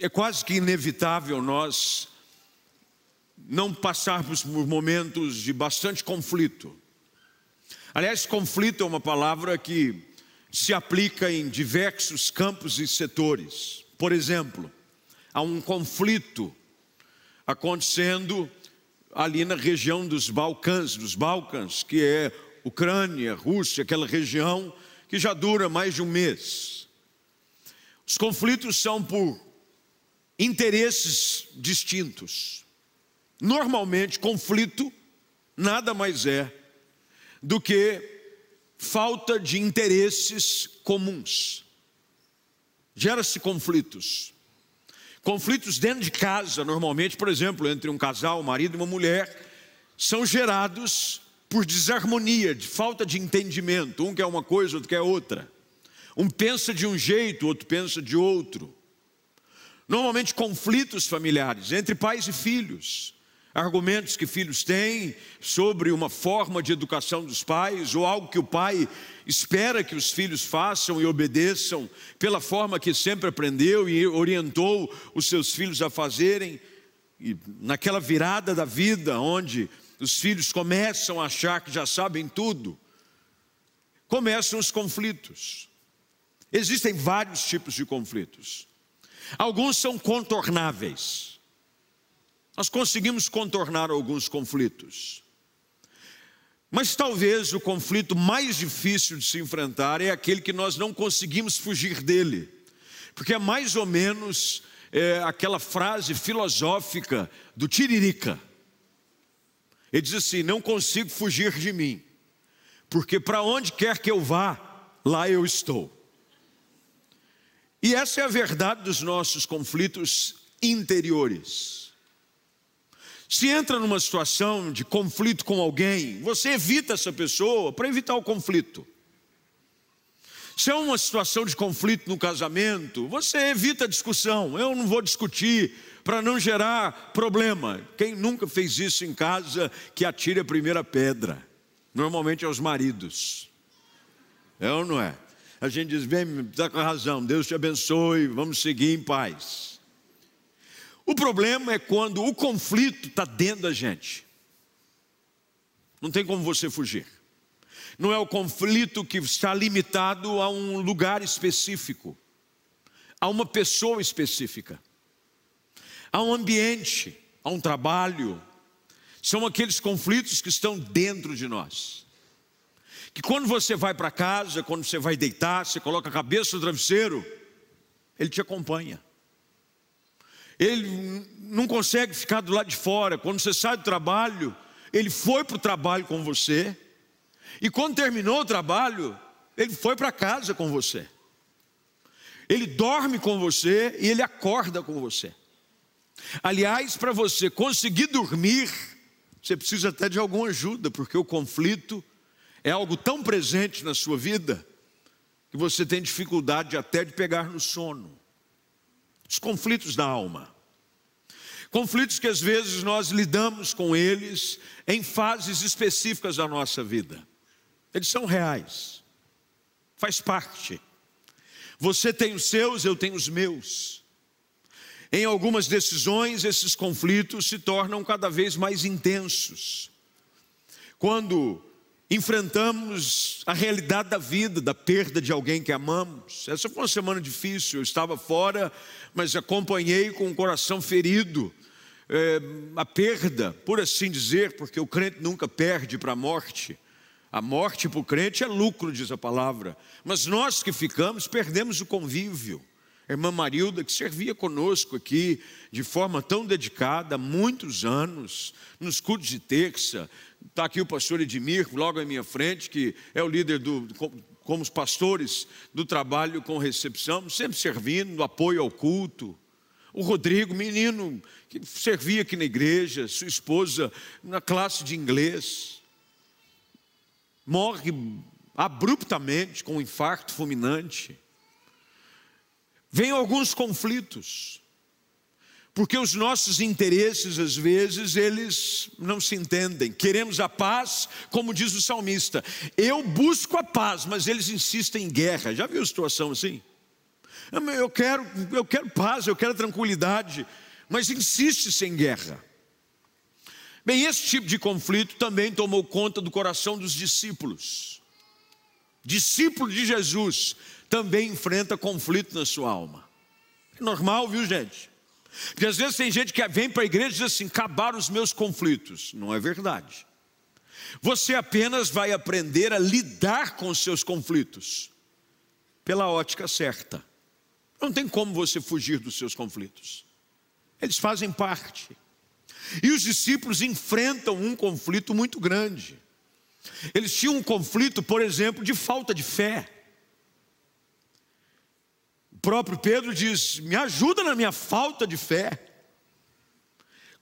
é quase que inevitável nós não passarmos por momentos de bastante conflito. Aliás, conflito é uma palavra que se aplica em diversos campos e setores. Por exemplo, há um conflito acontecendo ali na região dos Balcãs, dos Balcãs, que é Ucrânia, Rússia, aquela região que já dura mais de um mês. Os conflitos são por interesses distintos. Normalmente, conflito nada mais é do que falta de interesses comuns. Gera-se conflitos. Conflitos dentro de casa, normalmente, por exemplo, entre um casal, um marido e uma mulher, são gerados por desarmonia, de falta de entendimento. Um quer uma coisa, outro quer outra. Um pensa de um jeito, outro pensa de outro. Normalmente, conflitos familiares entre pais e filhos. Argumentos que filhos têm sobre uma forma de educação dos pais, ou algo que o pai espera que os filhos façam e obedeçam, pela forma que sempre aprendeu e orientou os seus filhos a fazerem. E naquela virada da vida, onde os filhos começam a achar que já sabem tudo, começam os conflitos. Existem vários tipos de conflitos. Alguns são contornáveis. Nós conseguimos contornar alguns conflitos. Mas talvez o conflito mais difícil de se enfrentar é aquele que nós não conseguimos fugir dele, porque é mais ou menos é, aquela frase filosófica do Tiririca. Ele diz assim: Não consigo fugir de mim, porque para onde quer que eu vá, lá eu estou. E essa é a verdade dos nossos conflitos interiores. Se entra numa situação de conflito com alguém, você evita essa pessoa para evitar o conflito. Se é uma situação de conflito no casamento, você evita a discussão. Eu não vou discutir para não gerar problema. Quem nunca fez isso em casa, que atire a primeira pedra. Normalmente é os maridos. É ou não é? A gente diz: vem, está com razão, Deus te abençoe, vamos seguir em paz. O problema é quando o conflito está dentro da gente, não tem como você fugir. Não é o conflito que está limitado a um lugar específico, a uma pessoa específica, a um ambiente, a um trabalho. São aqueles conflitos que estão dentro de nós que quando você vai para casa, quando você vai deitar, você coloca a cabeça no travesseiro, ele te acompanha. Ele não consegue ficar do lado de fora. Quando você sai do trabalho, ele foi para o trabalho com você. E quando terminou o trabalho, ele foi para casa com você. Ele dorme com você e ele acorda com você. Aliás, para você conseguir dormir, você precisa até de alguma ajuda, porque o conflito é algo tão presente na sua vida que você tem dificuldade até de pegar no sono. Os conflitos da alma. Conflitos que às vezes nós lidamos com eles em fases específicas da nossa vida. Eles são reais. Faz parte. Você tem os seus, eu tenho os meus. Em algumas decisões, esses conflitos se tornam cada vez mais intensos. Quando enfrentamos a realidade da vida, da perda de alguém que amamos. Essa foi uma semana difícil, eu estava fora, mas acompanhei com o coração ferido é, a perda, por assim dizer, porque o crente nunca perde para a morte. A morte para o crente é lucro, diz a palavra, mas nós que ficamos perdemos o convívio. A irmã Marilda, que servia conosco aqui de forma tão dedicada há muitos anos, nos cultos de terça, Está aqui o pastor Edmir, logo à minha frente, que é o líder do, como os pastores do trabalho com recepção, sempre servindo, apoio ao culto. O Rodrigo, menino que servia aqui na igreja, sua esposa na classe de inglês, morre abruptamente com um infarto fulminante. Vem alguns conflitos. Porque os nossos interesses, às vezes, eles não se entendem. Queremos a paz, como diz o salmista. Eu busco a paz, mas eles insistem em guerra. Já viu situação assim? Eu quero, eu quero paz, eu quero tranquilidade, mas insiste-se em guerra. Bem, esse tipo de conflito também tomou conta do coração dos discípulos. Discípulo de Jesus também enfrenta conflito na sua alma. É normal, viu, gente? Porque às vezes tem gente que vem para a igreja e diz assim: acabar os meus conflitos. Não é verdade. Você apenas vai aprender a lidar com os seus conflitos pela ótica certa. Não tem como você fugir dos seus conflitos. Eles fazem parte. E os discípulos enfrentam um conflito muito grande. Eles tinham um conflito, por exemplo, de falta de fé. Próprio Pedro diz: Me ajuda na minha falta de fé.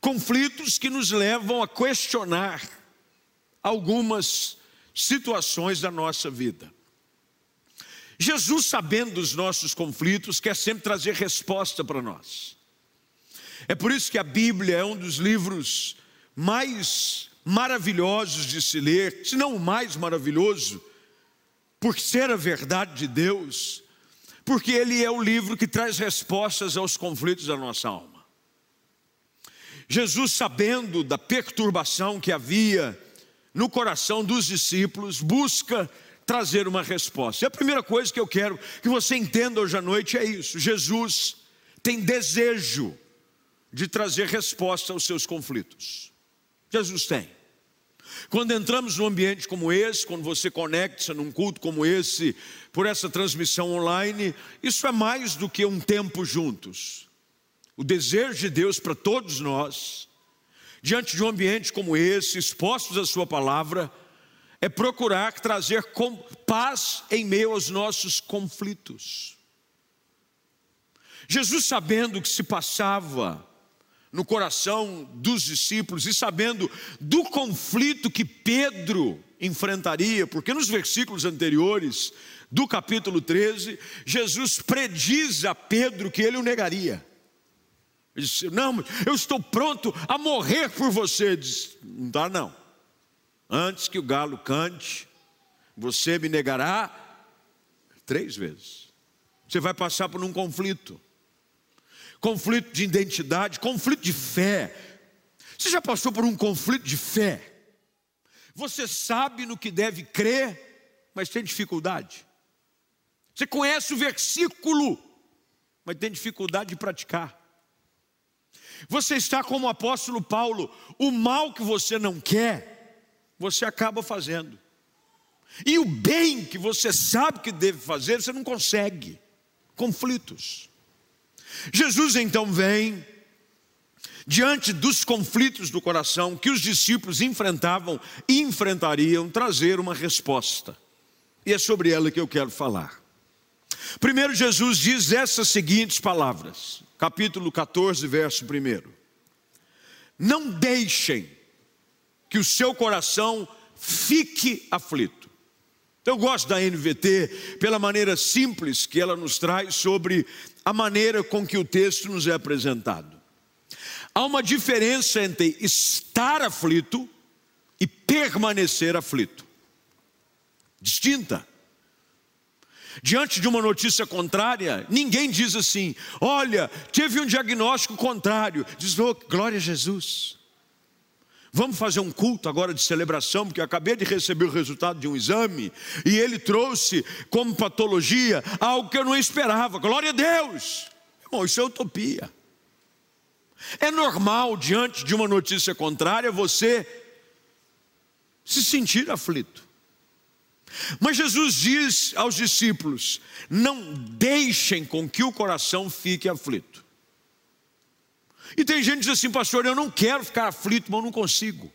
Conflitos que nos levam a questionar algumas situações da nossa vida. Jesus, sabendo dos nossos conflitos, quer sempre trazer resposta para nós. É por isso que a Bíblia é um dos livros mais maravilhosos de se ler, se não o mais maravilhoso, por ser a verdade de Deus, porque ele é o livro que traz respostas aos conflitos da nossa alma. Jesus, sabendo da perturbação que havia no coração dos discípulos, busca trazer uma resposta. E a primeira coisa que eu quero que você entenda hoje à noite é isso: Jesus tem desejo de trazer resposta aos seus conflitos. Jesus tem. Quando entramos num ambiente como esse, quando você conecta num culto como esse, por essa transmissão online, isso é mais do que um tempo juntos. O desejo de Deus para todos nós, diante de um ambiente como esse, expostos à Sua palavra, é procurar trazer paz em meio aos nossos conflitos. Jesus, sabendo o que se passava no coração dos discípulos e sabendo do conflito que Pedro enfrentaria, porque nos versículos anteriores do capítulo 13, Jesus prediz a Pedro que ele o negaria. Ele disse: Não, eu estou pronto a morrer por você. Ele disse: Não dá, não. Antes que o galo cante, você me negará três vezes. Você vai passar por um conflito conflito de identidade, conflito de fé. Você já passou por um conflito de fé? Você sabe no que deve crer, mas tem dificuldade. Você conhece o versículo, mas tem dificuldade de praticar. Você está como o apóstolo Paulo, o mal que você não quer, você acaba fazendo. E o bem que você sabe que deve fazer, você não consegue. Conflitos. Jesus então vem, diante dos conflitos do coração que os discípulos enfrentavam e enfrentariam, trazer uma resposta. E é sobre ela que eu quero falar. Primeiro, Jesus diz essas seguintes palavras, capítulo 14, verso 1: Não deixem que o seu coração fique aflito. Eu gosto da NVT pela maneira simples que ela nos traz sobre a maneira com que o texto nos é apresentado. Há uma diferença entre estar aflito e permanecer aflito. Distinta. Diante de uma notícia contrária, ninguém diz assim: olha, teve um diagnóstico contrário. Diz, oh, glória a Jesus. Vamos fazer um culto agora de celebração, porque acabei de receber o resultado de um exame e ele trouxe como patologia algo que eu não esperava. Glória a Deus! Bom, isso é utopia. É normal, diante de uma notícia contrária, você se sentir aflito. Mas Jesus diz aos discípulos: não deixem com que o coração fique aflito. E tem gente que diz assim, pastor, eu não quero ficar aflito, mas eu não consigo.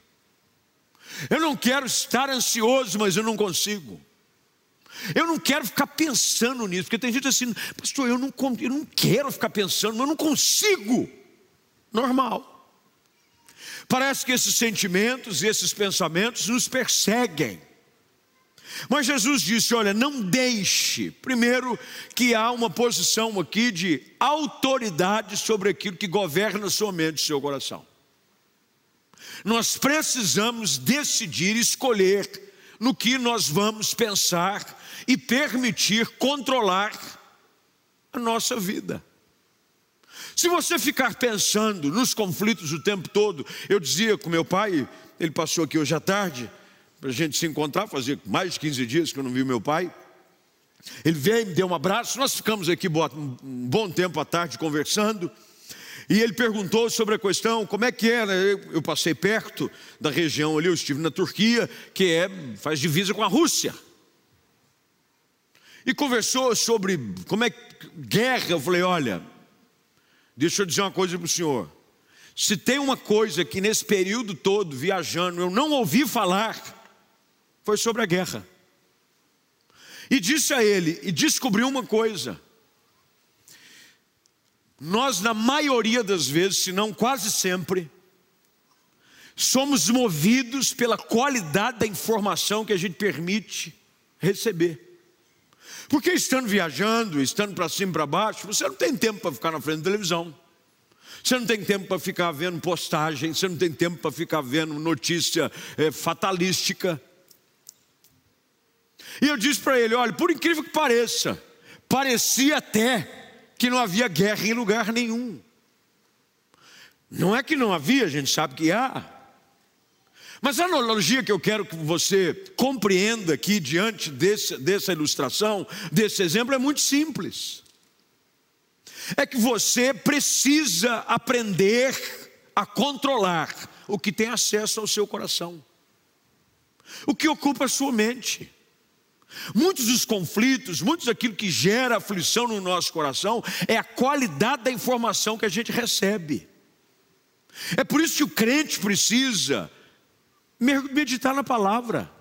Eu não quero estar ansioso, mas eu não consigo. Eu não quero ficar pensando nisso, porque tem gente assim, pastor, eu não, eu não quero ficar pensando, mas eu não consigo. Normal. Parece que esses sentimentos e esses pensamentos nos perseguem. Mas Jesus disse: olha, não deixe. Primeiro, que há uma posição aqui de autoridade sobre aquilo que governa sua mente e seu coração. Nós precisamos decidir, escolher no que nós vamos pensar e permitir controlar a nossa vida. Se você ficar pensando nos conflitos o tempo todo, eu dizia com meu pai, ele passou aqui hoje à tarde, para a gente se encontrar, fazia mais de 15 dias que eu não vi meu pai. Ele veio, me deu um abraço, nós ficamos aqui um bom tempo à tarde conversando. E ele perguntou sobre a questão, como é que era? Eu passei perto da região ali, eu estive na Turquia, que é, faz divisa com a Rússia. E conversou sobre como é guerra. Eu falei: olha, deixa eu dizer uma coisa para o senhor. Se tem uma coisa que nesse período todo viajando eu não ouvi falar, foi sobre a guerra. E disse a ele, e descobriu uma coisa: nós, na maioria das vezes, se não quase sempre, somos movidos pela qualidade da informação que a gente permite receber. Porque estando viajando, estando para cima e para baixo, você não tem tempo para ficar na frente da televisão. Você não tem tempo para ficar vendo postagem, você não tem tempo para ficar vendo notícia é, fatalística. E eu disse para ele: olha, por incrível que pareça, parecia até que não havia guerra em lugar nenhum. Não é que não havia, a gente sabe que há. Mas a analogia que eu quero que você compreenda aqui diante desse, dessa ilustração, desse exemplo, é muito simples. É que você precisa aprender a controlar o que tem acesso ao seu coração, o que ocupa a sua mente. Muitos dos conflitos, muitos daquilo que gera aflição no nosso coração é a qualidade da informação que a gente recebe. É por isso que o crente precisa meditar na palavra.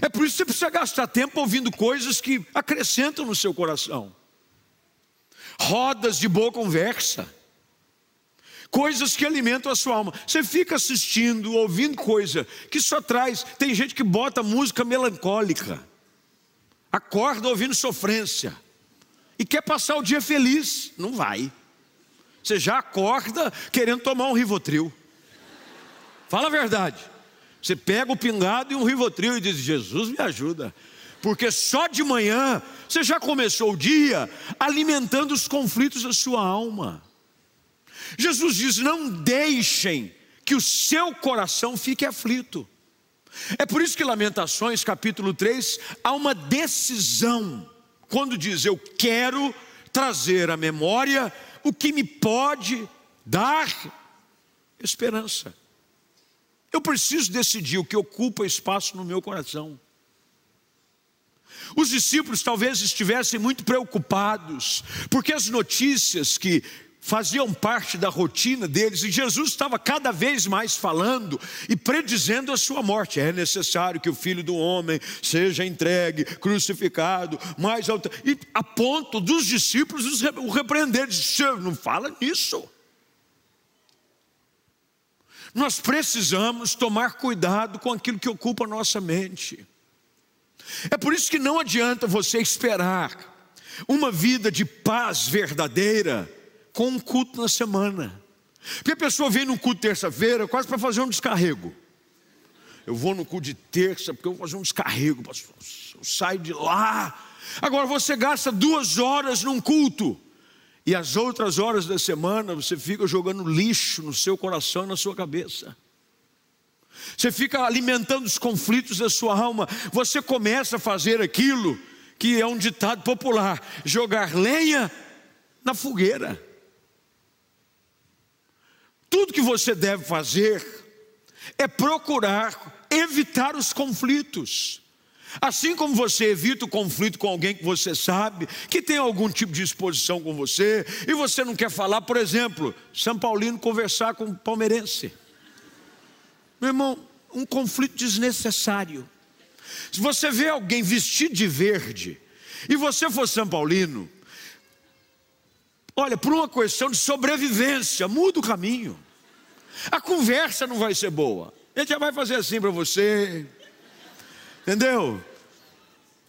É por isso que você precisa gastar tempo ouvindo coisas que acrescentam no seu coração. Rodas de boa conversa coisas que alimentam a sua alma. Você fica assistindo, ouvindo coisa que só traz. Tem gente que bota música melancólica, acorda ouvindo sofrência e quer passar o dia feliz. Não vai. Você já acorda querendo tomar um rivotril. Fala a verdade. Você pega o pingado e um rivotril e diz: Jesus me ajuda. Porque só de manhã você já começou o dia alimentando os conflitos da sua alma. Jesus diz: não deixem que o seu coração fique aflito. É por isso que Lamentações, capítulo 3, há uma decisão, quando diz: Eu quero trazer à memória o que me pode dar esperança. Eu preciso decidir o que ocupa espaço no meu coração. Os discípulos talvez estivessem muito preocupados, porque as notícias que faziam parte da rotina deles, e Jesus estava cada vez mais falando e predizendo a sua morte. É necessário que o filho do homem seja entregue, crucificado, mais alto. E a ponto dos discípulos o repreender, dizer, não fala nisso. Nós precisamos tomar cuidado com aquilo que ocupa a nossa mente. É por isso que não adianta você esperar uma vida de paz verdadeira com um culto na semana. Porque a pessoa vem no culto terça-feira quase para fazer um descarrego. Eu vou no culto de terça porque eu vou fazer um descarrego, pastor. Eu saio de lá. Agora você gasta duas horas num culto. E as outras horas da semana você fica jogando lixo no seu coração e na sua cabeça. Você fica alimentando os conflitos da sua alma. Você começa a fazer aquilo que é um ditado popular: jogar lenha na fogueira. Tudo que você deve fazer é procurar evitar os conflitos. Assim como você evita o conflito com alguém que você sabe, que tem algum tipo de exposição com você, e você não quer falar, por exemplo, São Paulino conversar com palmeirense. Meu irmão, um conflito desnecessário. Se você vê alguém vestido de verde, e você for São Paulino, Olha, por uma questão de sobrevivência, muda o caminho. A conversa não vai ser boa. Ele já vai fazer assim para você. Entendeu?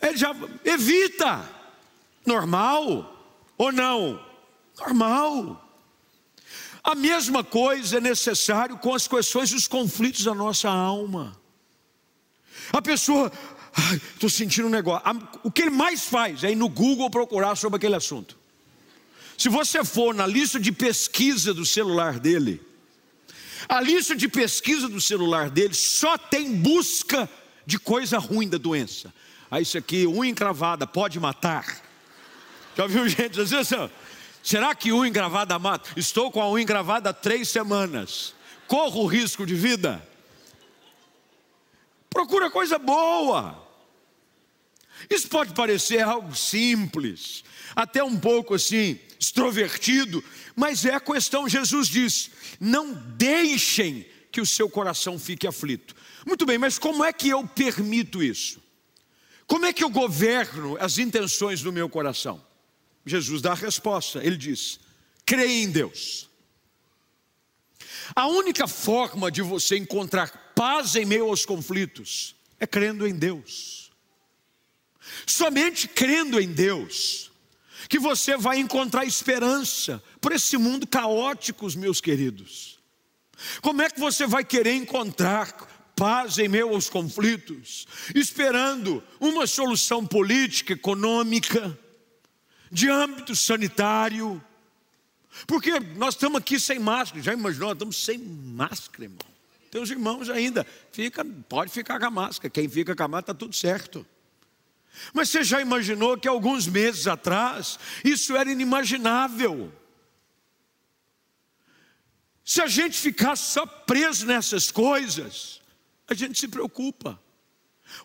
Ele já evita. Normal ou não? Normal. A mesma coisa é necessário com as questões dos conflitos da nossa alma. A pessoa estou sentindo um negócio. O que ele mais faz é ir no Google procurar sobre aquele assunto. Se você for na lista de pesquisa do celular dele, a lista de pesquisa do celular dele só tem busca de coisa ruim da doença. Ah, isso aqui, unha encravada, pode matar. Já viu gente dizer assim? Será que unha encravada mata? Estou com a unha encravada há três semanas. Corro o risco de vida? Procura coisa boa. Isso pode parecer algo simples, até um pouco assim, extrovertido, mas é a questão. Jesus diz: não deixem que o seu coração fique aflito. Muito bem, mas como é que eu permito isso? Como é que eu governo as intenções do meu coração? Jesus dá a resposta, ele diz: creia em Deus. A única forma de você encontrar paz em meio aos conflitos é crendo em Deus. Somente crendo em Deus que você vai encontrar esperança por esse mundo caótico, meus queridos. Como é que você vai querer encontrar paz em meio aos conflitos, esperando uma solução política, econômica, de âmbito sanitário? Porque nós estamos aqui sem máscara, já imaginou? Nós estamos sem máscara, irmão. Tem os irmãos ainda, fica, pode ficar com a máscara, quem fica com a máscara está tudo certo. Mas você já imaginou que alguns meses atrás isso era inimaginável? Se a gente ficar só preso nessas coisas, a gente se preocupa.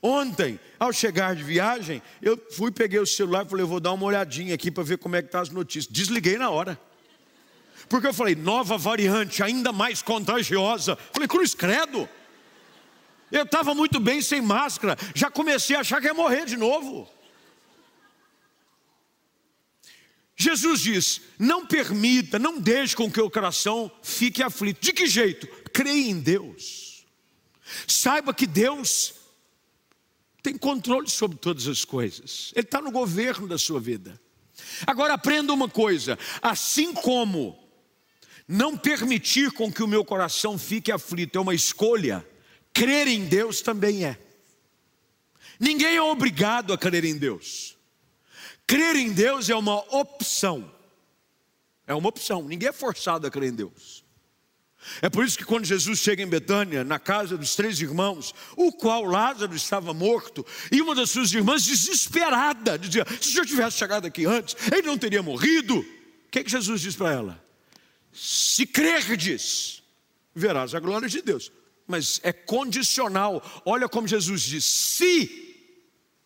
Ontem, ao chegar de viagem, eu fui, peguei o celular e falei, vou dar uma olhadinha aqui para ver como é que tá as notícias. Desliguei na hora. Porque eu falei, nova variante, ainda mais contagiosa. Falei, cruz credo. Eu estava muito bem sem máscara, já comecei a achar que ia morrer de novo. Jesus diz: não permita, não deixe com que o coração fique aflito. De que jeito? Creia em Deus. Saiba que Deus tem controle sobre todas as coisas, Ele está no governo da sua vida. Agora aprenda uma coisa: assim como não permitir com que o meu coração fique aflito é uma escolha, Crer em Deus também é. Ninguém é obrigado a crer em Deus. Crer em Deus é uma opção. É uma opção. Ninguém é forçado a crer em Deus. É por isso que quando Jesus chega em Betânia, na casa dos três irmãos, o qual Lázaro estava morto, e uma das suas irmãs desesperada, dizia: se senhor tivesse chegado aqui antes, ele não teria morrido. O que, é que Jesus diz para ela? Se crerdes, verás a glória de Deus mas é condicional. Olha como Jesus diz: se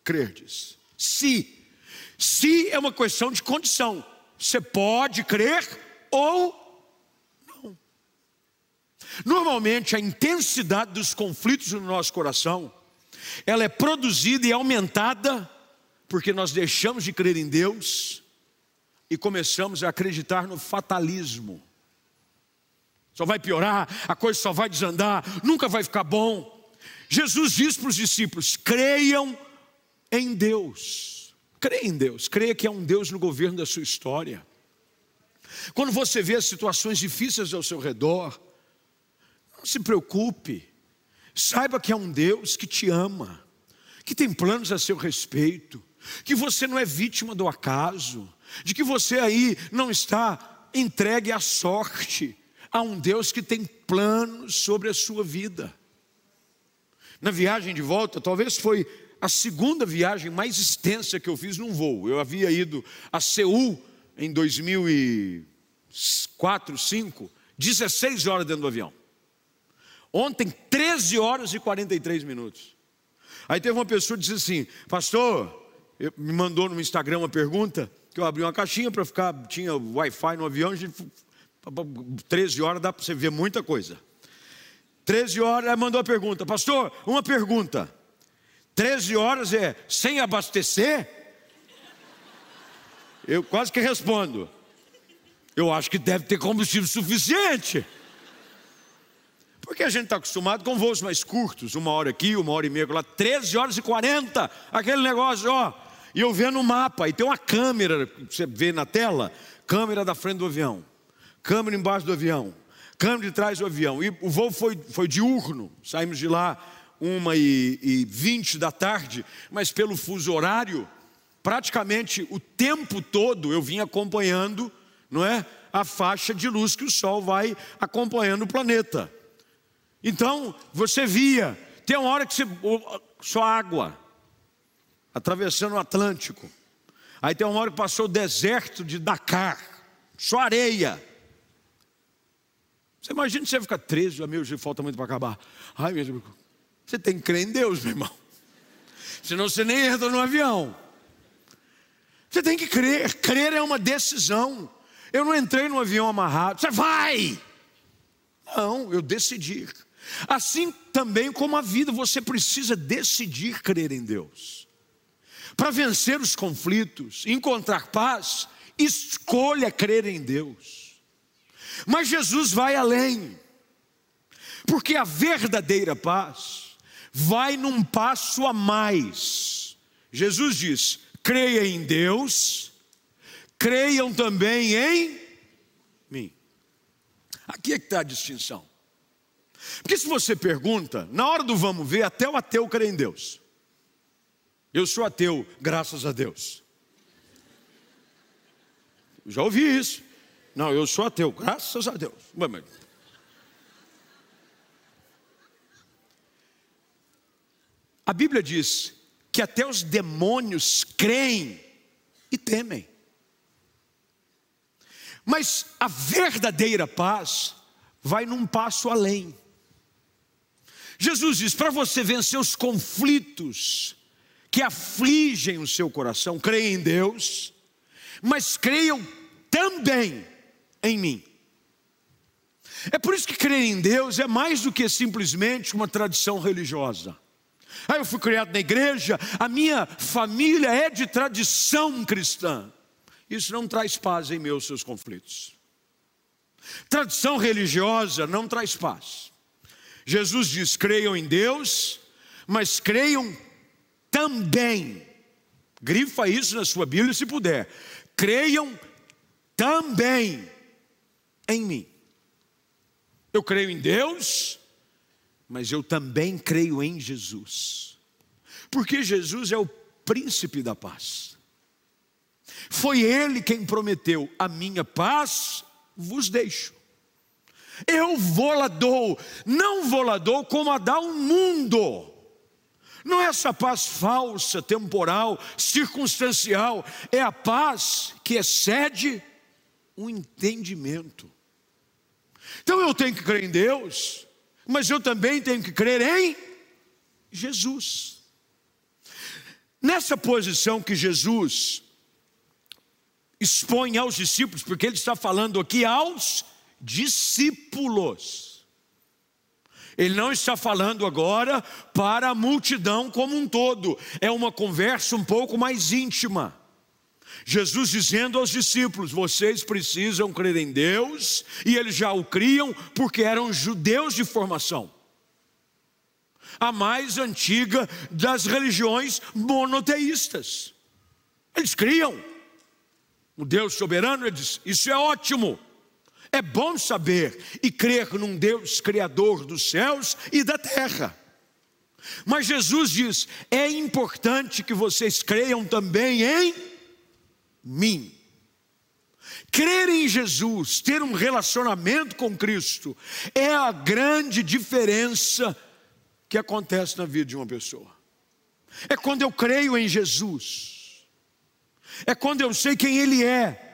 crerdes. Se. Se é uma questão de condição. Você pode crer ou não. Normalmente a intensidade dos conflitos no nosso coração, ela é produzida e aumentada porque nós deixamos de crer em Deus e começamos a acreditar no fatalismo só vai piorar, a coisa só vai desandar, nunca vai ficar bom. Jesus diz para os discípulos: creiam em Deus. Creia em Deus, creia que é um Deus no governo da sua história. Quando você vê as situações difíceis ao seu redor, não se preocupe, saiba que é um Deus que te ama, que tem planos a seu respeito, que você não é vítima do acaso, de que você aí não está entregue à sorte, Há um Deus que tem planos sobre a sua vida. Na viagem de volta, talvez foi a segunda viagem mais extensa que eu fiz num voo. Eu havia ido a Seul em 2004, 2005, 16 horas dentro do avião. Ontem, 13 horas e 43 minutos. Aí teve uma pessoa que disse assim: Pastor, me mandou no Instagram uma pergunta, que eu abri uma caixinha para ficar, tinha Wi-Fi no avião, a gente 13 horas dá para você ver muita coisa. 13 horas, ela mandou a pergunta, pastor, uma pergunta. 13 horas é sem abastecer? Eu quase que respondo. Eu acho que deve ter combustível suficiente. Porque a gente está acostumado com voos mais curtos, uma hora aqui, uma hora e meia lá, 13 horas e 40, aquele negócio, ó. E eu vendo o mapa, e tem uma câmera, você vê na tela, câmera da frente do avião câmera embaixo do avião, câmera de trás do avião. E o voo foi, foi diurno, saímos de lá uma e vinte da tarde, mas pelo fuso horário, praticamente o tempo todo eu vim acompanhando, não é? A faixa de luz que o Sol vai acompanhando o planeta. Então, você via, tem uma hora que você, só água, atravessando o Atlântico. Aí tem uma hora que passou o deserto de Dakar, só areia. Você imagina você ficar 13, meu Deus, falta muito para acabar. Ai, meu Deus, você tem que crer em Deus, meu irmão. Senão você nem entra no avião. Você tem que crer. Crer é uma decisão. Eu não entrei no avião amarrado. Você vai! Não, eu decidi. Assim também como a vida, você precisa decidir crer em Deus. Para vencer os conflitos, encontrar paz, escolha crer em Deus. Mas Jesus vai além, porque a verdadeira paz vai num passo a mais. Jesus diz: creia em Deus, creiam também em mim. Aqui é que está a distinção. Porque se você pergunta, na hora do vamos ver, até o ateu crê em Deus. Eu sou ateu, graças a Deus. Já ouvi isso. Não, eu sou ateu, graças a Deus. A Bíblia diz que até os demônios creem e temem. Mas a verdadeira paz vai num passo além. Jesus diz: para você vencer os conflitos que afligem o seu coração, creia em Deus, mas creiam também em mim. É por isso que crer em Deus é mais do que simplesmente uma tradição religiosa. Ah, eu fui criado na igreja, a minha família é de tradição cristã. Isso não traz paz em meus seus conflitos. Tradição religiosa não traz paz. Jesus diz: creiam em Deus, mas creiam também. Grifa isso na sua Bíblia se puder. Creiam também em mim. Eu creio em Deus, mas eu também creio em Jesus, porque Jesus é o príncipe da paz. Foi Ele quem prometeu: a minha paz vos deixo. Eu vou lá dou, não vou lá dou como a dá o mundo. Não é essa paz falsa, temporal, circunstancial, é a paz que excede o entendimento. Então eu tenho que crer em Deus, mas eu também tenho que crer em Jesus. Nessa posição que Jesus expõe aos discípulos, porque ele está falando aqui aos discípulos. Ele não está falando agora para a multidão como um todo, é uma conversa um pouco mais íntima. Jesus dizendo aos discípulos: vocês precisam crer em Deus, e eles já o criam porque eram judeus de formação. A mais antiga das religiões monoteístas. Eles criam. O Deus soberano, diz: Isso é ótimo. É bom saber e crer num Deus criador dos céus e da terra. Mas Jesus diz: é importante que vocês creiam também em mim. Crer em Jesus, ter um relacionamento com Cristo, é a grande diferença que acontece na vida de uma pessoa. É quando eu creio em Jesus, é quando eu sei quem Ele é.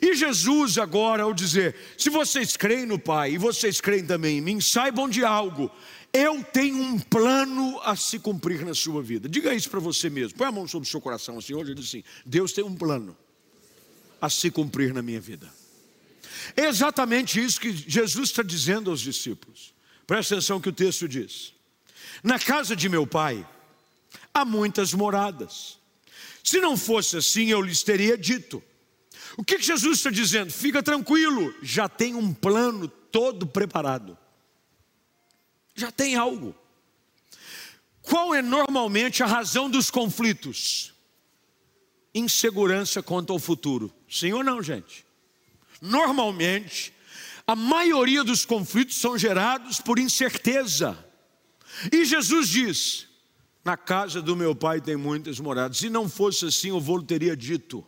E Jesus, agora, ao dizer: se vocês creem no Pai e vocês creem também em mim, saibam de algo, eu tenho um plano a se cumprir na sua vida. Diga isso para você mesmo. Põe a mão sobre o seu coração assim hoje e diz assim: Deus tem um plano a se cumprir na minha vida. É exatamente isso que Jesus está dizendo aos discípulos. Presta atenção que o texto diz: Na casa de meu pai há muitas moradas. Se não fosse assim, eu lhes teria dito. O que Jesus está dizendo? Fica tranquilo, já tem um plano todo preparado já tem algo. Qual é normalmente a razão dos conflitos? Insegurança quanto ao futuro. Sim ou não, gente? Normalmente, a maioria dos conflitos são gerados por incerteza. E Jesus diz: Na casa do meu pai tem muitas moradas. Se não fosse assim, o vou teria dito.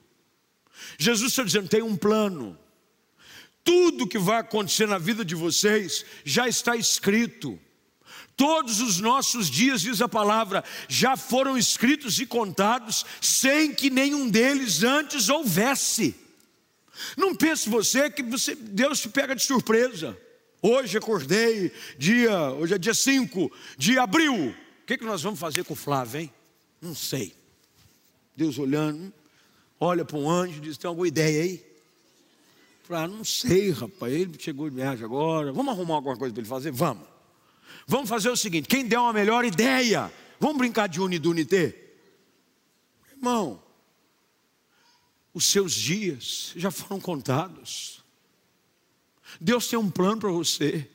Jesus está dizendo: tem um plano. Tudo que vai acontecer na vida de vocês já está escrito. Todos os nossos dias, diz a palavra, já foram escritos e contados, sem que nenhum deles antes houvesse. Não pense você que você, Deus te pega de surpresa. Hoje acordei, dia, hoje é dia 5 de abril. O que, que nós vamos fazer com o Flávio, hein? Não sei. Deus olhando, olha para um anjo e diz: tem alguma ideia aí? Ah, não sei, rapaz. Ele chegou de viagem agora. Vamos arrumar alguma coisa para ele fazer? Vamos. Vamos fazer o seguinte: quem der uma melhor ideia, vamos brincar de unidunité? Irmão, os seus dias já foram contados. Deus tem um plano para você,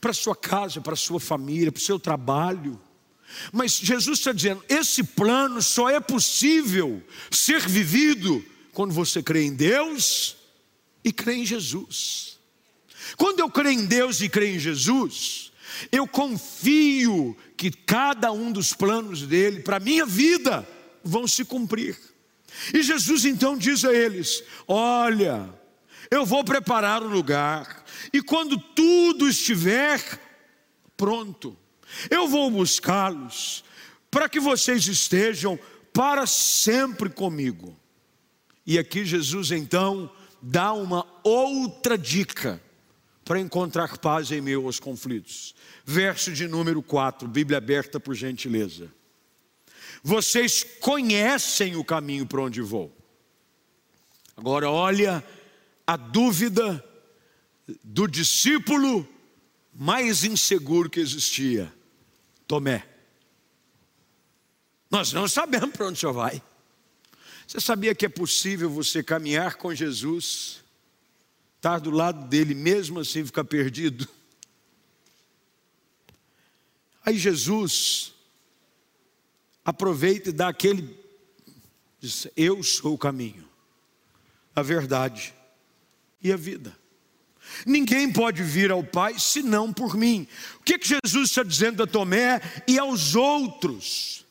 para sua casa, para sua família, para o seu trabalho. Mas Jesus está dizendo: esse plano só é possível ser vivido quando você crê em Deus e crê em Jesus. Quando eu creio em Deus e creio em Jesus, eu confio que cada um dos planos dele para a minha vida vão se cumprir. E Jesus então diz a eles: Olha, eu vou preparar o lugar, e quando tudo estiver pronto, eu vou buscá-los, para que vocês estejam para sempre comigo. E aqui Jesus então dá uma outra dica para encontrar paz em meio aos conflitos. Verso de número 4, Bíblia aberta por gentileza. Vocês conhecem o caminho para onde vou. Agora olha a dúvida do discípulo mais inseguro que existia, Tomé. Nós não sabemos para onde o senhor vai. Você sabia que é possível você caminhar com Jesus estar do lado dele, mesmo assim ficar perdido. Aí Jesus aproveita e dá aquele, diz, eu sou o caminho, a verdade e a vida. Ninguém pode vir ao Pai senão por mim. O que, que Jesus está dizendo a Tomé e aos outros?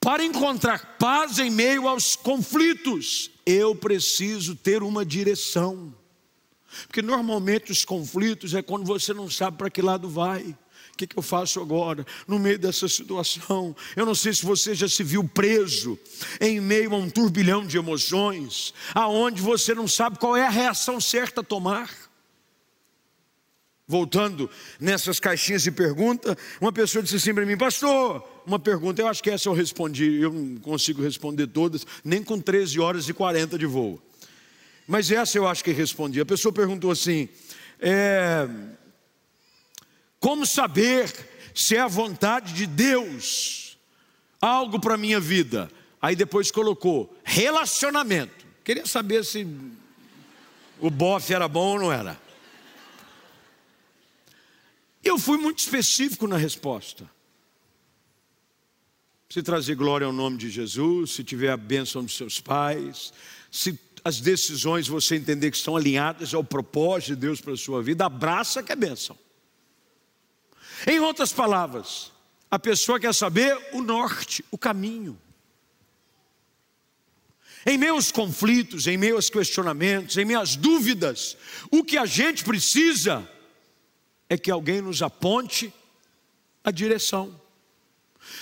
Para encontrar paz em meio aos conflitos, eu preciso ter uma direção. Porque normalmente os conflitos é quando você não sabe para que lado vai. O que, que, eu faço agora, no meio dessa situação? Eu não sei se você já se viu preso em meio a um turbilhão de emoções, aonde você não sabe qual é a reação certa a tomar. Voltando nessas caixinhas de pergunta, uma pessoa disse assim para mim, pastor, uma pergunta, eu acho que essa eu respondi, eu não consigo responder todas, nem com 13 horas e 40 de voo. Mas essa eu acho que respondi. A pessoa perguntou assim: é, como saber se é a vontade de Deus algo para a minha vida? Aí depois colocou relacionamento. Queria saber se o bofe era bom ou não era. Eu fui muito específico na resposta. Se trazer glória ao nome de Jesus, se tiver a bênção dos seus pais, se as decisões você entender que estão alinhadas ao propósito de Deus para a sua vida, abraça que é bênção. Em outras palavras, a pessoa quer saber o norte, o caminho. Em meus conflitos, em meus questionamentos, em minhas dúvidas, o que a gente precisa é que alguém nos aponte a direção.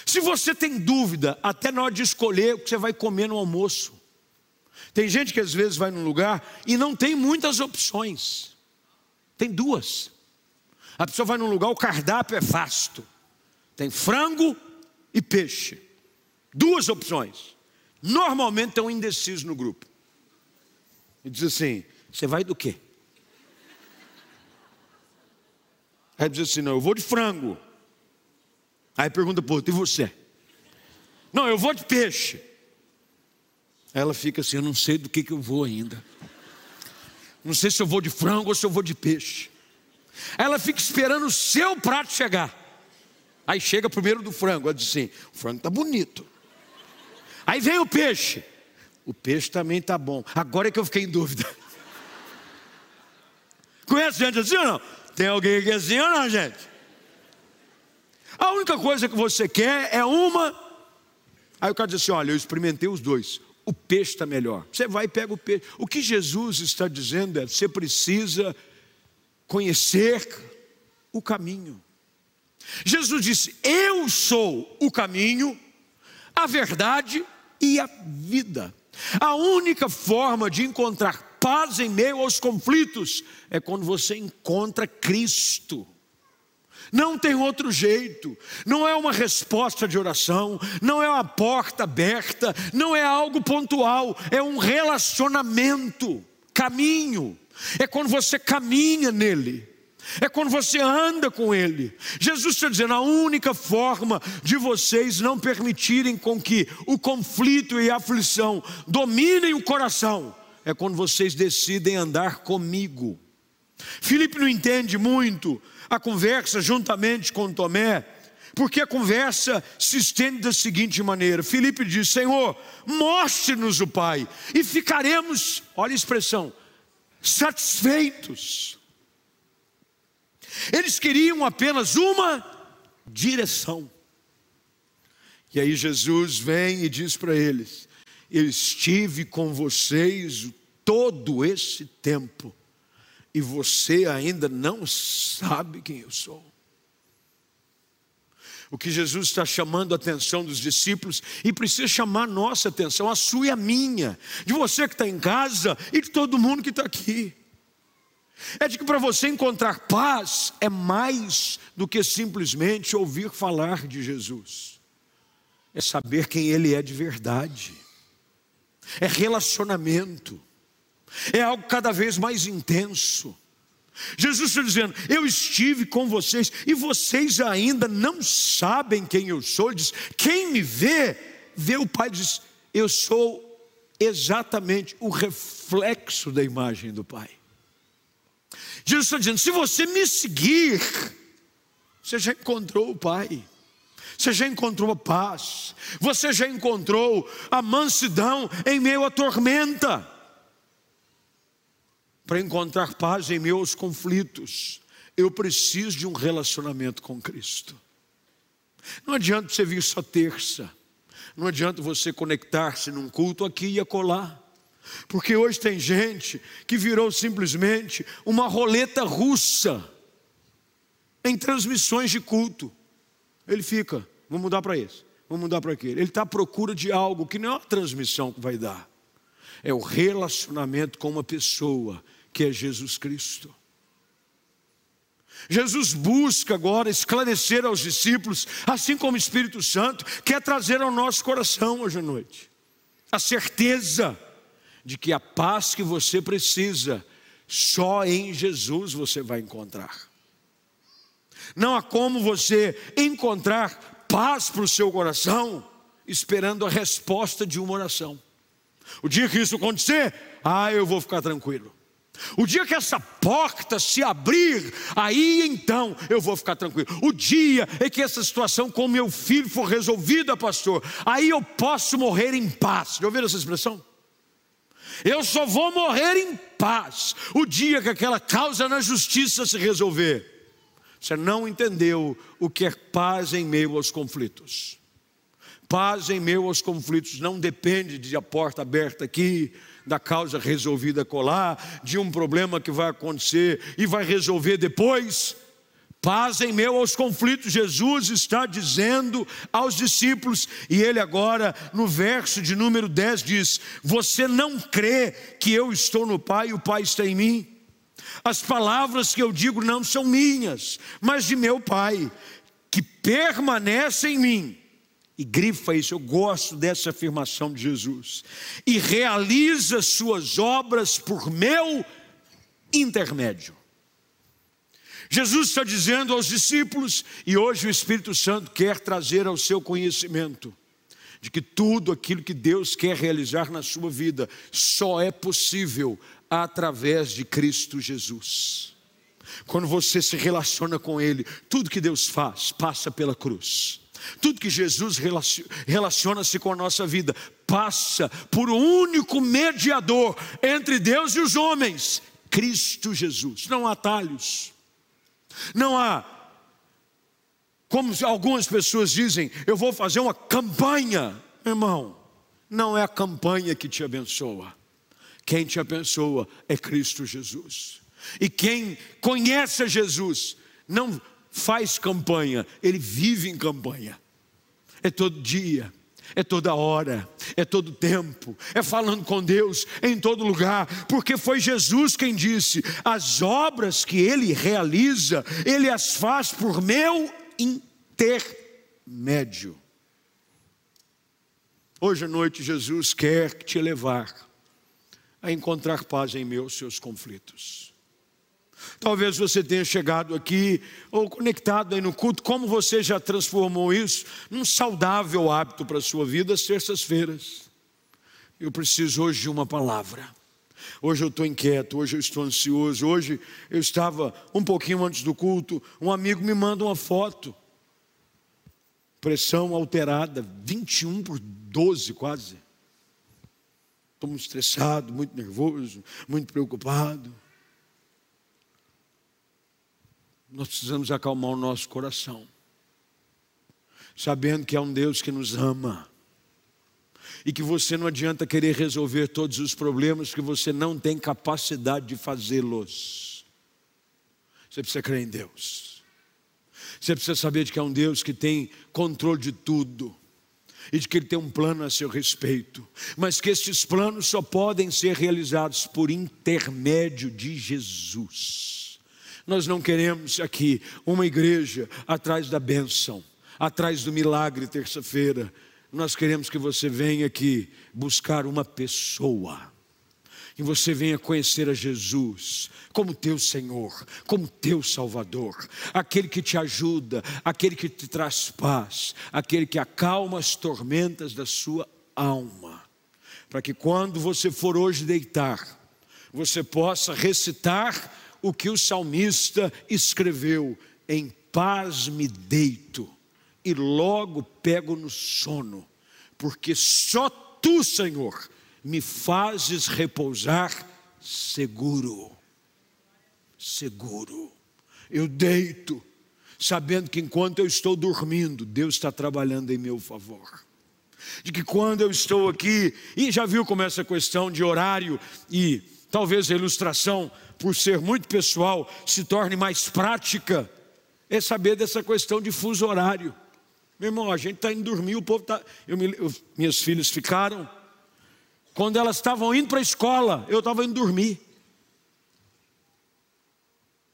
Se você tem dúvida, até na hora de escolher o que você vai comer no almoço, tem gente que às vezes vai num lugar e não tem muitas opções. Tem duas. A pessoa vai num lugar, o cardápio é vasto. Tem frango e peixe. Duas opções. Normalmente tem um indeciso no grupo. E diz assim: Você vai do quê? Aí diz assim: Não, eu vou de frango. Aí pergunta para outro: E você? Não, eu vou de peixe. Ela fica assim: eu não sei do que, que eu vou ainda. Não sei se eu vou de frango ou se eu vou de peixe. Ela fica esperando o seu prato chegar. Aí chega primeiro do frango. Ela diz assim: o frango está bonito. Aí vem o peixe. O peixe também está bom. Agora é que eu fiquei em dúvida. Conhece gente assim ou não? Tem alguém aqui assim ou não, gente? A única coisa que você quer é uma. Aí o cara diz assim: olha, eu experimentei os dois. O peixe está melhor. Você vai e pega o peixe. O que Jesus está dizendo é: você precisa conhecer o caminho. Jesus disse: Eu sou o caminho, a verdade e a vida. A única forma de encontrar paz em meio aos conflitos é quando você encontra Cristo. Não tem outro jeito, não é uma resposta de oração, não é uma porta aberta, não é algo pontual, é um relacionamento, caminho, é quando você caminha nele. É quando você anda com Ele. Jesus está dizendo: a única forma de vocês não permitirem com que o conflito e a aflição dominem o coração é quando vocês decidem andar comigo. Filipe não entende muito a conversa juntamente com Tomé, porque a conversa se estende da seguinte maneira: Filipe diz: Senhor, mostre-nos o Pai, e ficaremos, olha a expressão, satisfeitos. Eles queriam apenas uma direção. E aí Jesus vem e diz para eles: Eu estive com vocês todo esse tempo, e você ainda não sabe quem eu sou. O que Jesus está chamando a atenção dos discípulos e precisa chamar a nossa atenção, a sua e a minha, de você que está em casa e de todo mundo que está aqui. É de que para você encontrar paz é mais do que simplesmente ouvir falar de Jesus, é saber quem Ele é de verdade, é relacionamento, é algo cada vez mais intenso. Jesus está dizendo: Eu estive com vocês e vocês ainda não sabem quem eu sou. Ele diz: Quem me vê, vê o Pai. Ele diz: Eu sou exatamente o reflexo da imagem do Pai. Jesus está dizendo: se você me seguir, você já encontrou o Pai, você já encontrou a paz, você já encontrou a mansidão em meio à tormenta. Para encontrar paz em meio aos conflitos, eu preciso de um relacionamento com Cristo. Não adianta você vir só terça, não adianta você conectar-se num culto aqui e acolá. Porque hoje tem gente que virou simplesmente uma roleta russa em transmissões de culto. Ele fica, vamos mudar para esse, vamos mudar para aquele. Ele está à procura de algo que não é a transmissão que vai dar, é o relacionamento com uma pessoa que é Jesus Cristo. Jesus busca agora esclarecer aos discípulos, assim como o Espírito Santo quer trazer ao nosso coração hoje à noite, a certeza de que a paz que você precisa, só em Jesus você vai encontrar. Não há como você encontrar paz para o seu coração esperando a resposta de uma oração. O dia que isso acontecer, ah, eu vou ficar tranquilo. O dia que essa porta se abrir, aí então eu vou ficar tranquilo. O dia em que essa situação com meu filho for resolvida, pastor, aí eu posso morrer em paz. Já ouviram essa expressão? Eu só vou morrer em paz o dia que aquela causa na justiça se resolver. Você não entendeu o que é paz em meio aos conflitos. Paz em meio aos conflitos não depende de a porta aberta aqui, da causa resolvida colar, de um problema que vai acontecer e vai resolver depois. Paz em meio aos conflitos, Jesus está dizendo aos discípulos, e ele agora, no verso de número 10, diz: Você não crê que eu estou no Pai e o Pai está em mim? As palavras que eu digo não são minhas, mas de meu Pai, que permanece em mim. E grifa isso, eu gosto dessa afirmação de Jesus. E realiza suas obras por meu intermédio. Jesus está dizendo aos discípulos, e hoje o Espírito Santo quer trazer ao seu conhecimento, de que tudo aquilo que Deus quer realizar na sua vida só é possível através de Cristo Jesus. Quando você se relaciona com Ele, tudo que Deus faz passa pela cruz. Tudo que Jesus relaciona-se com a nossa vida passa por um único mediador entre Deus e os homens, Cristo Jesus. Não há atalhos. Não há Como algumas pessoas dizem, eu vou fazer uma campanha. Irmão, não é a campanha que te abençoa. Quem te abençoa é Cristo Jesus. E quem conhece Jesus não faz campanha, ele vive em campanha. É todo dia, é toda hora, é todo tempo, é falando com Deus em todo lugar, porque foi Jesus quem disse: as obras que ele realiza, ele as faz por meu intermédio. Hoje à noite, Jesus quer te levar a encontrar paz em meus seus conflitos. Talvez você tenha chegado aqui ou conectado aí no culto, como você já transformou isso num saudável hábito para a sua vida, às terças-feiras. Eu preciso hoje de uma palavra. Hoje eu estou inquieto, hoje eu estou ansioso. Hoje eu estava um pouquinho antes do culto, um amigo me manda uma foto. Pressão alterada, 21 por 12 quase. Estou muito estressado, muito nervoso, muito preocupado. nós precisamos acalmar o nosso coração, sabendo que há um Deus que nos ama e que você não adianta querer resolver todos os problemas que você não tem capacidade de fazê-los. Você precisa crer em Deus. Você precisa saber de que há um Deus que tem controle de tudo e de que Ele tem um plano a seu respeito, mas que esses planos só podem ser realizados por intermédio de Jesus. Nós não queremos aqui uma igreja atrás da bênção, atrás do milagre terça-feira. Nós queremos que você venha aqui buscar uma pessoa. E você venha conhecer a Jesus como teu Senhor, como teu Salvador, aquele que te ajuda, aquele que te traz paz, aquele que acalma as tormentas da sua alma. Para que quando você for hoje deitar, você possa recitar o que o salmista escreveu: Em paz me deito e logo pego no sono, porque só tu, Senhor, me fazes repousar seguro. Seguro. Eu deito, sabendo que enquanto eu estou dormindo, Deus está trabalhando em meu favor. De que quando eu estou aqui, e já viu como essa questão de horário e talvez a ilustração por ser muito pessoal, se torne mais prática, é saber dessa questão de fuso horário. Meu irmão, a gente está indo dormir, o povo está. Eu, minhas filhas ficaram. Quando elas estavam indo para a escola, eu estava indo dormir.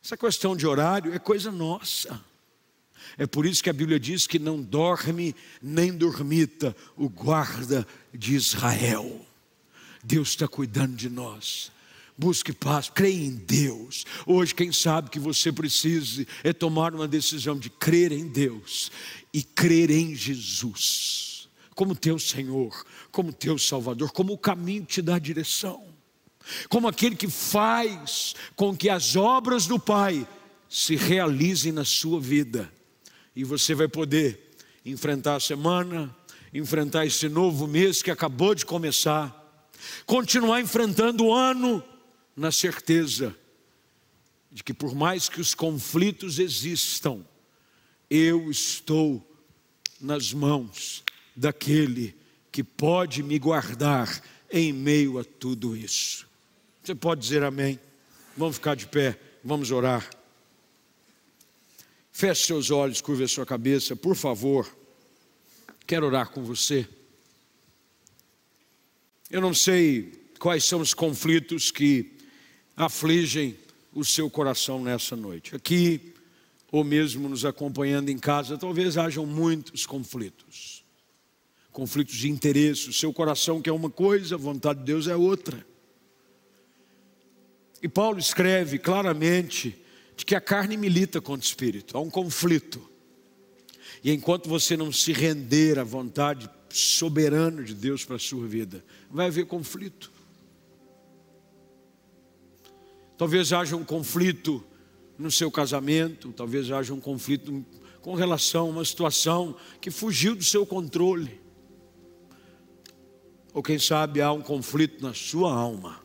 Essa questão de horário é coisa nossa. É por isso que a Bíblia diz que não dorme nem dormita o guarda de Israel. Deus está cuidando de nós. Busque paz, creia em Deus. Hoje, quem sabe que você precise é tomar uma decisão de crer em Deus e crer em Jesus, como teu Senhor, como teu Salvador, como o caminho que te dá direção, como aquele que faz com que as obras do Pai se realizem na sua vida, e você vai poder enfrentar a semana, enfrentar esse novo mês que acabou de começar, continuar enfrentando o ano na certeza de que, por mais que os conflitos existam, eu estou nas mãos daquele que pode me guardar em meio a tudo isso. Você pode dizer amém? Vamos ficar de pé, vamos orar. Feche seus olhos, curva sua cabeça, por favor. Quero orar com você. Eu não sei quais são os conflitos que afligem o seu coração nessa noite. Aqui, ou mesmo nos acompanhando em casa, talvez hajam muitos conflitos. Conflitos de interesse. O seu coração quer uma coisa, a vontade de Deus é outra. E Paulo escreve claramente de que a carne milita contra o espírito, há um conflito. E enquanto você não se render à vontade soberana de Deus para a sua vida, vai haver conflito. Talvez haja um conflito no seu casamento, talvez haja um conflito com relação a uma situação que fugiu do seu controle. Ou quem sabe há um conflito na sua alma.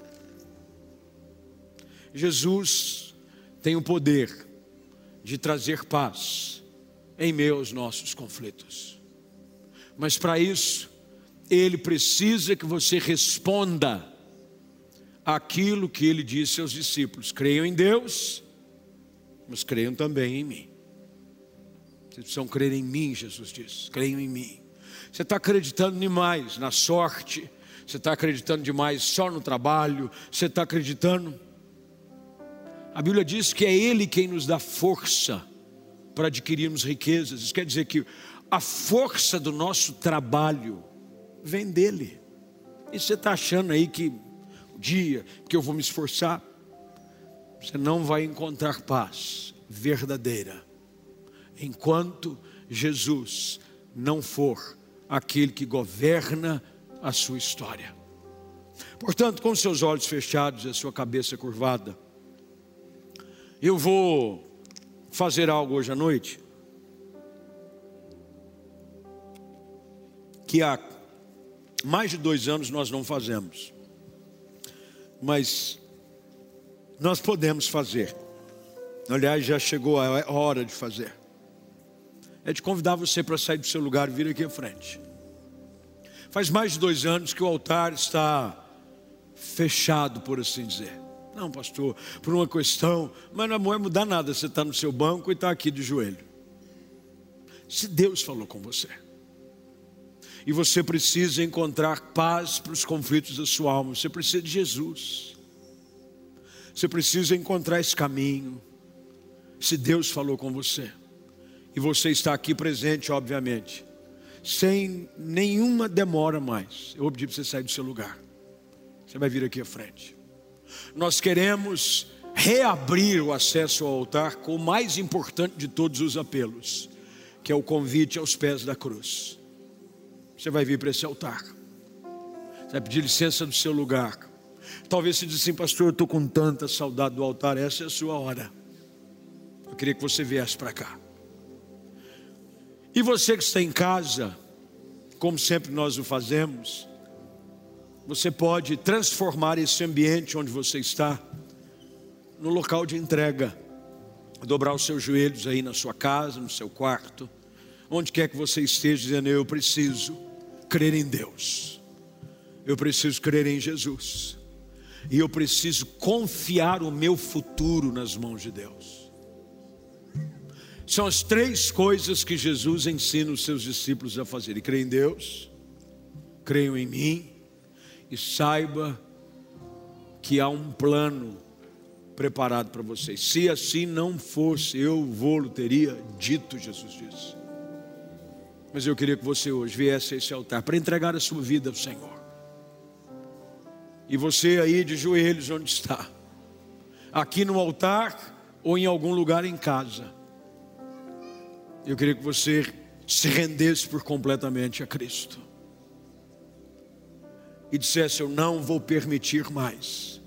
Jesus tem o poder de trazer paz em meio aos nossos conflitos. Mas para isso, Ele precisa que você responda aquilo que Ele disse aos discípulos: creiam em Deus, mas creiam também em mim. Vocês precisam crer em mim, Jesus disse, creiam em mim. Você está acreditando demais na sorte, você está acreditando demais só no trabalho, você está acreditando. A Bíblia diz que é Ele quem nos dá força para adquirirmos riquezas. Isso quer dizer que a força do nosso trabalho vem dele. E você está achando aí que o dia que eu vou me esforçar, você não vai encontrar paz verdadeira enquanto Jesus não for aquele que governa a sua história. Portanto, com seus olhos fechados e a sua cabeça curvada, eu vou fazer algo hoje à noite que há mais de dois anos nós não fazemos, mas nós podemos fazer. Aliás, já chegou a hora de fazer. É de convidar você para sair do seu lugar e vir aqui à frente. Faz mais de dois anos que o altar está fechado, por assim dizer. Não, pastor, por uma questão, mas não vai mudar nada. Você está no seu banco e está aqui de joelho. Se Deus falou com você, e você precisa encontrar paz para os conflitos da sua alma, você precisa de Jesus, você precisa encontrar esse caminho. Se Deus falou com você, e você está aqui presente, obviamente, sem nenhuma demora mais. Eu vou pedir para você sair do seu lugar. Você vai vir aqui à frente. Nós queremos reabrir o acesso ao altar com o mais importante de todos os apelos, que é o convite aos pés da cruz. Você vai vir para esse altar. Você vai pedir licença do seu lugar. Talvez você diga assim, pastor, eu estou com tanta saudade do altar, essa é a sua hora. Eu queria que você viesse para cá. E você que está em casa, como sempre nós o fazemos, você pode transformar esse ambiente onde você está no local de entrega. Dobrar os seus joelhos aí na sua casa, no seu quarto, onde quer que você esteja, dizendo: Eu preciso crer em Deus, eu preciso crer em Jesus, e eu preciso confiar o meu futuro nas mãos de Deus. São as três coisas que Jesus ensina os seus discípulos a fazer. E creia em Deus, creiam em mim e saiba que há um plano preparado para vocês. Se assim não fosse, eu vou teria dito, Jesus disse. Mas eu queria que você hoje viesse a esse altar para entregar a sua vida ao Senhor. E você aí de joelhos onde está, aqui no altar ou em algum lugar em casa eu queria que você se rendesse por completamente a Cristo e dissesse: Eu não vou permitir mais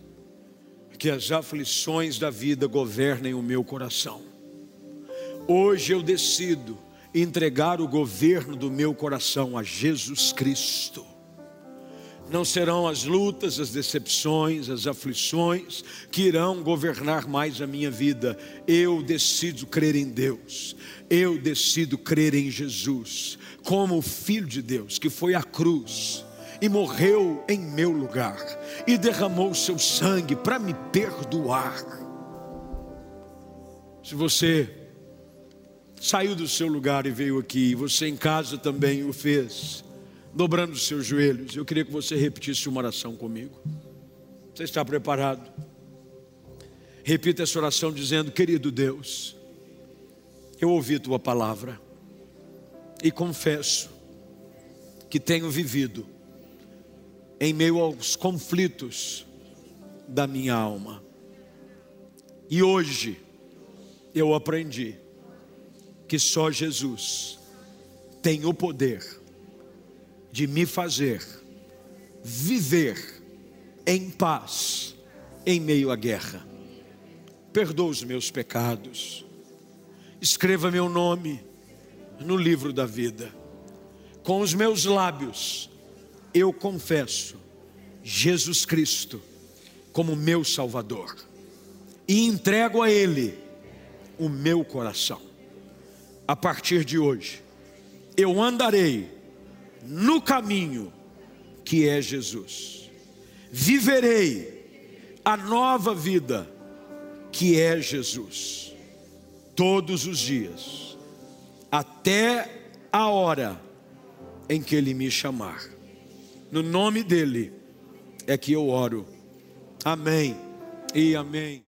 que as aflições da vida governem o meu coração. Hoje eu decido entregar o governo do meu coração a Jesus Cristo. Não serão as lutas, as decepções, as aflições que irão governar mais a minha vida. Eu decido crer em Deus eu decido crer em Jesus como o Filho de Deus que foi à cruz e morreu em meu lugar e derramou seu sangue para me perdoar. Se você saiu do seu lugar e veio aqui, você em casa também o fez, dobrando os seus joelhos, eu queria que você repetisse uma oração comigo. Você está preparado? Repita essa oração dizendo: Querido Deus, eu ouvi tua palavra e confesso que tenho vivido em meio aos conflitos da minha alma. E hoje eu aprendi que só Jesus tem o poder de me fazer viver em paz em meio à guerra. Perdoa os meus pecados escreva meu nome no livro da vida. Com os meus lábios, eu confesso Jesus Cristo como meu Salvador e entrego a Ele o meu coração. a partir de hoje, eu andarei no caminho que é Jesus, viverei a nova vida que é Jesus, todos os dias, até a hora em que Ele me chamar. No nome dEle é que eu oro. Amém e amém.